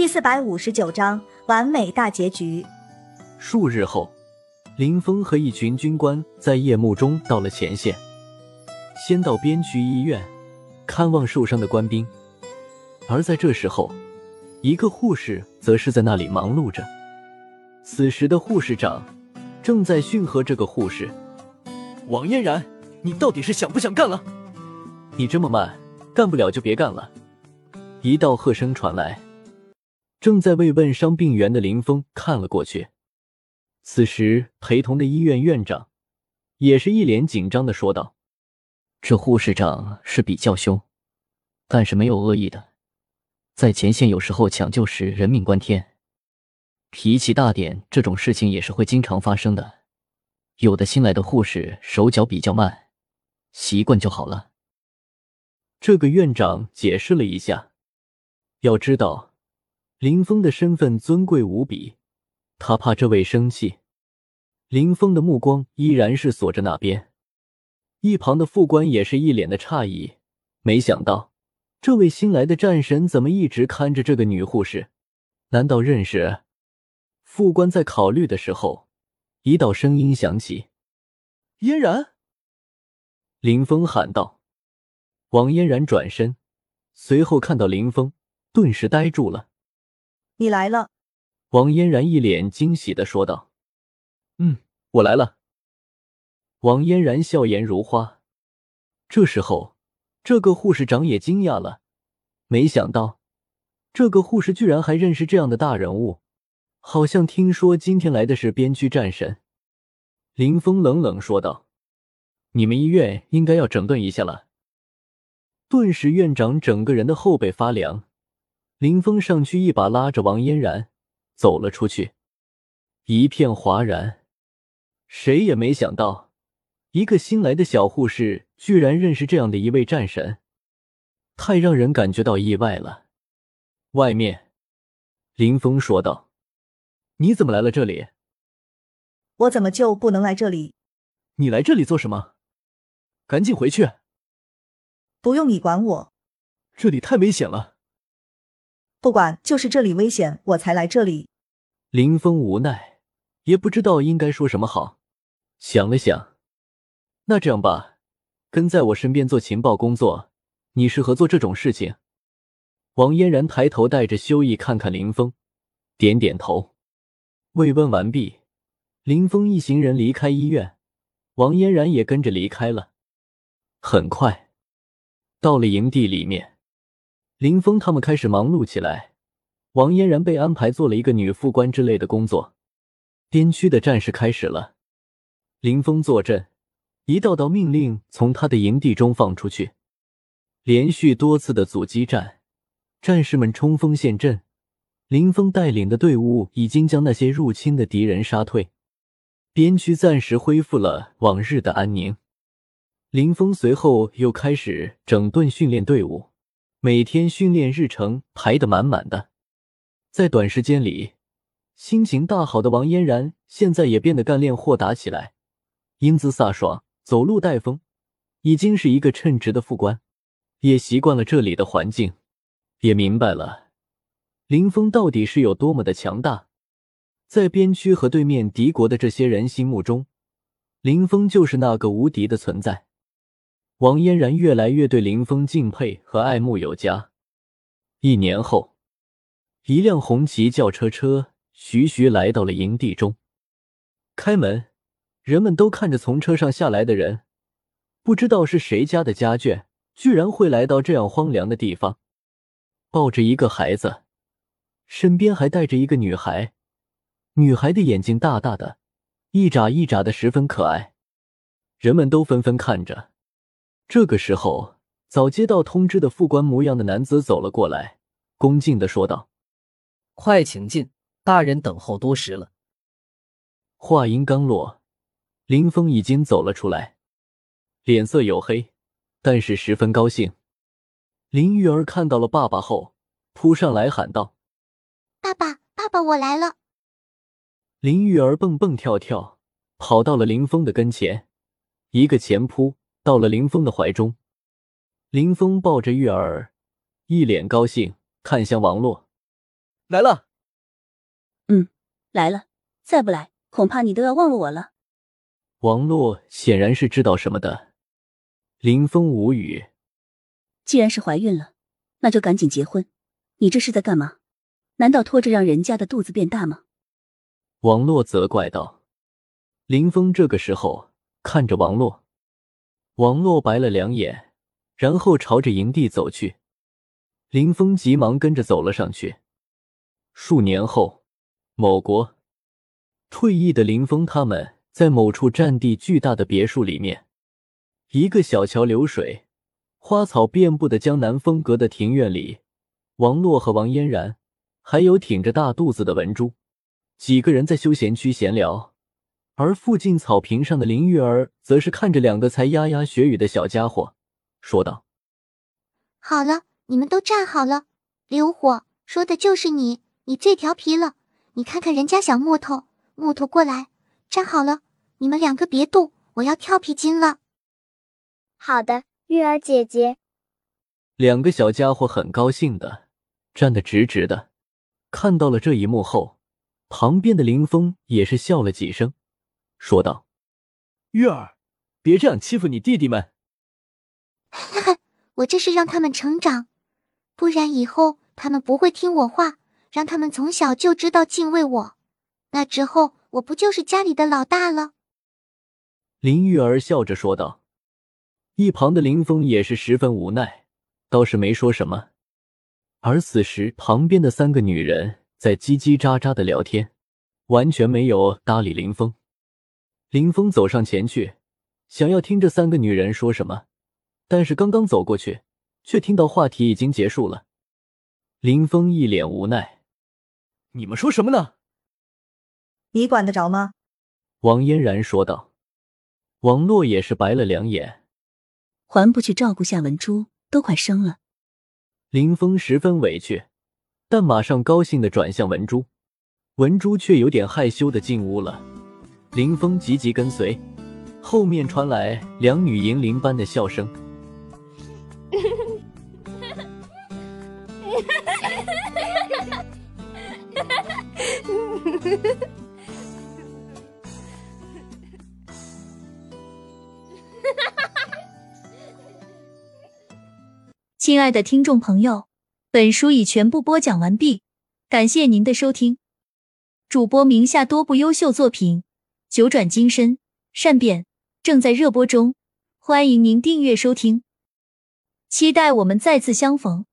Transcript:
第四百五十九章完美大结局。数日后，林峰和一群军官在夜幕中到了前线，先到边区医院看望受伤的官兵。而在这时候，一个护士则是在那里忙碌着。此时的护士长正在训喝这个护士：“王嫣然，你到底是想不想干了？你这么慢，干不了就别干了。”一道喝声传来，正在慰问伤病员的林峰看了过去。此时，陪同的医院院长也是一脸紧张的说道：“这护士长是比较凶，但是没有恶意的。在前线有时候抢救时人命关天，脾气大点，这种事情也是会经常发生的。有的新来的护士手脚比较慢，习惯就好了。”这个院长解释了一下：“要知道，林峰的身份尊贵无比，他怕这位生气。”林峰的目光依然是锁着那边，一旁的副官也是一脸的诧异，没想到这位新来的战神怎么一直看着这个女护士？难道认识？副官在考虑的时候，一道声音响起：“嫣然！”林峰喊道。王嫣然转身，随后看到林峰，顿时呆住了。“你来了！”王嫣然一脸惊喜的说道。嗯，我来了。王嫣然笑颜如花。这时候，这个护士长也惊讶了，没想到这个护士居然还认识这样的大人物，好像听说今天来的是边区战神。林峰冷冷说道：“你们医院应该要整顿一下了。”顿时，院长整个人的后背发凉。林峰上去一把拉着王嫣然走了出去，一片哗然。谁也没想到，一个新来的小护士居然认识这样的一位战神，太让人感觉到意外了。外面，林峰说道：“你怎么来了这里？我怎么就不能来这里？你来这里做什么？赶紧回去！不用你管我，这里太危险了。不管，就是这里危险，我才来这里。”林峰无奈，也不知道应该说什么好。想了想，那这样吧，跟在我身边做情报工作，你适合做这种事情。王嫣然抬头带着羞意看看林峰，点点头。慰问完毕，林峰一行人离开医院，王嫣然也跟着离开了。很快，到了营地里面，林峰他们开始忙碌起来。王嫣然被安排做了一个女副官之类的工作。边区的战事开始了。林峰坐镇，一道道命令从他的营地中放出去，连续多次的阻击战，战士们冲锋陷阵。林峰带领的队伍已经将那些入侵的敌人杀退，边区暂时恢复了往日的安宁。林峰随后又开始整顿训练队伍，每天训练日程排得满满的，在短时间里，心情大好的王嫣然现在也变得干练豁达起来。英姿飒爽，走路带风，已经是一个称职的副官，也习惯了这里的环境，也明白了林峰到底是有多么的强大。在边区和对面敌国的这些人心目中，林峰就是那个无敌的存在。王嫣然越来越对林峰敬佩和爱慕有加。一年后，一辆红旗轿车车徐徐来到了营地中，开门。人们都看着从车上下来的人，不知道是谁家的家眷，居然会来到这样荒凉的地方，抱着一个孩子，身边还带着一个女孩。女孩的眼睛大大的，一眨一眨的，十分可爱。人们都纷纷看着。这个时候，早接到通知的副官模样的男子走了过来，恭敬的说道：“快请进，大人等候多时了。”话音刚落。林峰已经走了出来，脸色黝黑，但是十分高兴。林玉儿看到了爸爸后，扑上来喊道：“爸爸，爸爸，我来了！”林玉儿蹦蹦跳跳跑到了林峰的跟前，一个前扑到了林峰的怀中。林峰抱着玉儿，一脸高兴，看向王洛：“来了。嗯，来了。再不来，恐怕你都要忘了我了。王洛显然是知道什么的，林峰无语。既然是怀孕了，那就赶紧结婚。你这是在干嘛？难道拖着让人家的肚子变大吗？王洛责怪道。林峰这个时候看着王洛，王洛白了两眼，然后朝着营地走去。林峰急忙跟着走了上去。数年后，某国。退役的林峰他们在某处占地巨大的别墅里面，一个小桥流水、花草遍布的江南风格的庭院里，王洛和王嫣然，还有挺着大肚子的文珠，几个人在休闲区闲聊。而附近草坪上的林玉儿，则是看着两个才牙牙学语的小家伙，说道：“好了，你们都站好了。刘火说的就是你，你最调皮了。你看看人家小木头。”木头过来，站好了，你们两个别动，我要跳皮筋了。好的，玉儿姐姐。两个小家伙很高兴的站得直直的。看到了这一幕后，旁边的林峰也是笑了几声，说道：“玉儿，别这样欺负你弟弟们。我这是让他们成长，不然以后他们不会听我话，让他们从小就知道敬畏我。”那之后，我不就是家里的老大了？林玉儿笑着说道。一旁的林峰也是十分无奈，倒是没说什么。而此时，旁边的三个女人在叽叽喳喳的聊天，完全没有搭理林峰。林峰走上前去，想要听这三个女人说什么，但是刚刚走过去，却听到话题已经结束了。林峰一脸无奈：“你们说什么呢？”你管得着吗？王嫣然说道。王洛也是白了两眼，还不去照顾下文珠，都快生了。林峰十分委屈，但马上高兴的转向文珠，文珠却有点害羞的进屋了。林峰急急跟随，后面传来两女银铃般的笑声。亲爱的听众朋友，本书已全部播讲完毕，感谢您的收听。主播名下多部优秀作品《九转金身》《善变》正在热播中，欢迎您订阅收听，期待我们再次相逢。